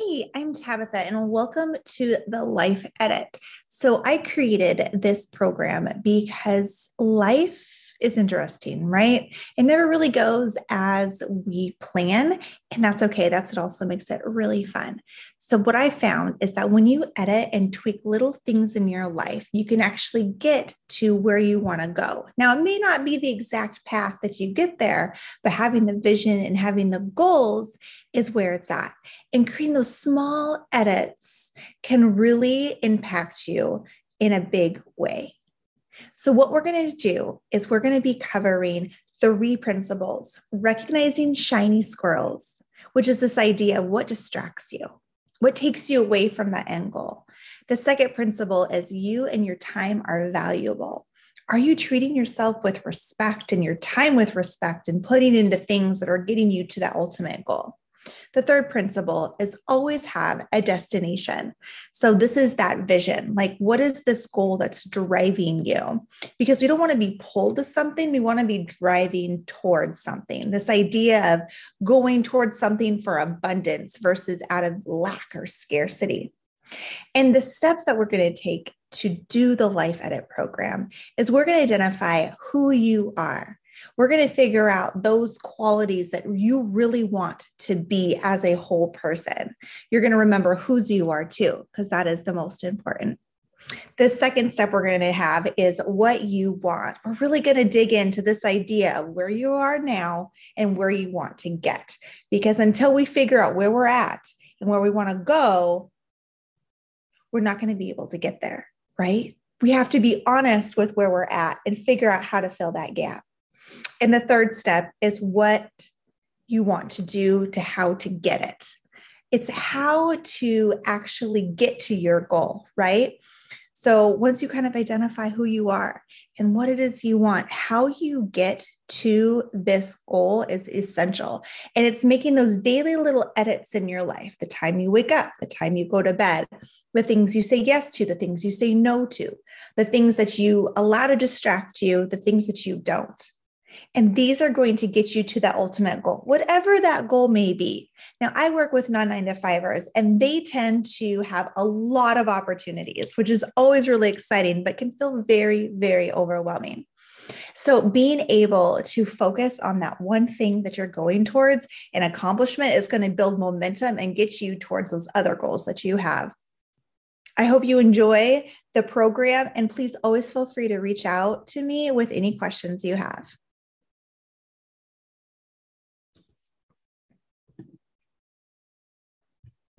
Hey, I'm Tabitha, and welcome to the Life Edit. So, I created this program because life is interesting, right? It never really goes as we plan, and that's okay. That's what also makes it really fun. So, what I found is that when you edit and tweak little things in your life, you can actually get to where you want to go. Now, it may not be the exact path that you get there, but having the vision and having the goals is where it's at. And creating those small edits can really impact you in a big way. So, what we're going to do is we're going to be covering three principles recognizing shiny squirrels, which is this idea of what distracts you, what takes you away from that end goal. The second principle is you and your time are valuable. Are you treating yourself with respect and your time with respect and putting into things that are getting you to that ultimate goal? The third principle is always have a destination. So, this is that vision. Like, what is this goal that's driving you? Because we don't want to be pulled to something, we want to be driving towards something. This idea of going towards something for abundance versus out of lack or scarcity. And the steps that we're going to take to do the Life Edit program is we're going to identify who you are. We're going to figure out those qualities that you really want to be as a whole person. You're going to remember whose you are too, because that is the most important. The second step we're going to have is what you want. We're really going to dig into this idea of where you are now and where you want to get. Because until we figure out where we're at and where we want to go, we're not going to be able to get there, right? We have to be honest with where we're at and figure out how to fill that gap. And the third step is what you want to do to how to get it. It's how to actually get to your goal, right? So once you kind of identify who you are and what it is you want, how you get to this goal is essential. And it's making those daily little edits in your life the time you wake up, the time you go to bed, the things you say yes to, the things you say no to, the things that you allow to distract you, the things that you don't. And these are going to get you to that ultimate goal, whatever that goal may be. Now, I work with non nine to fivers, and they tend to have a lot of opportunities, which is always really exciting, but can feel very, very overwhelming. So, being able to focus on that one thing that you're going towards an accomplishment is going to build momentum and get you towards those other goals that you have. I hope you enjoy the program, and please always feel free to reach out to me with any questions you have.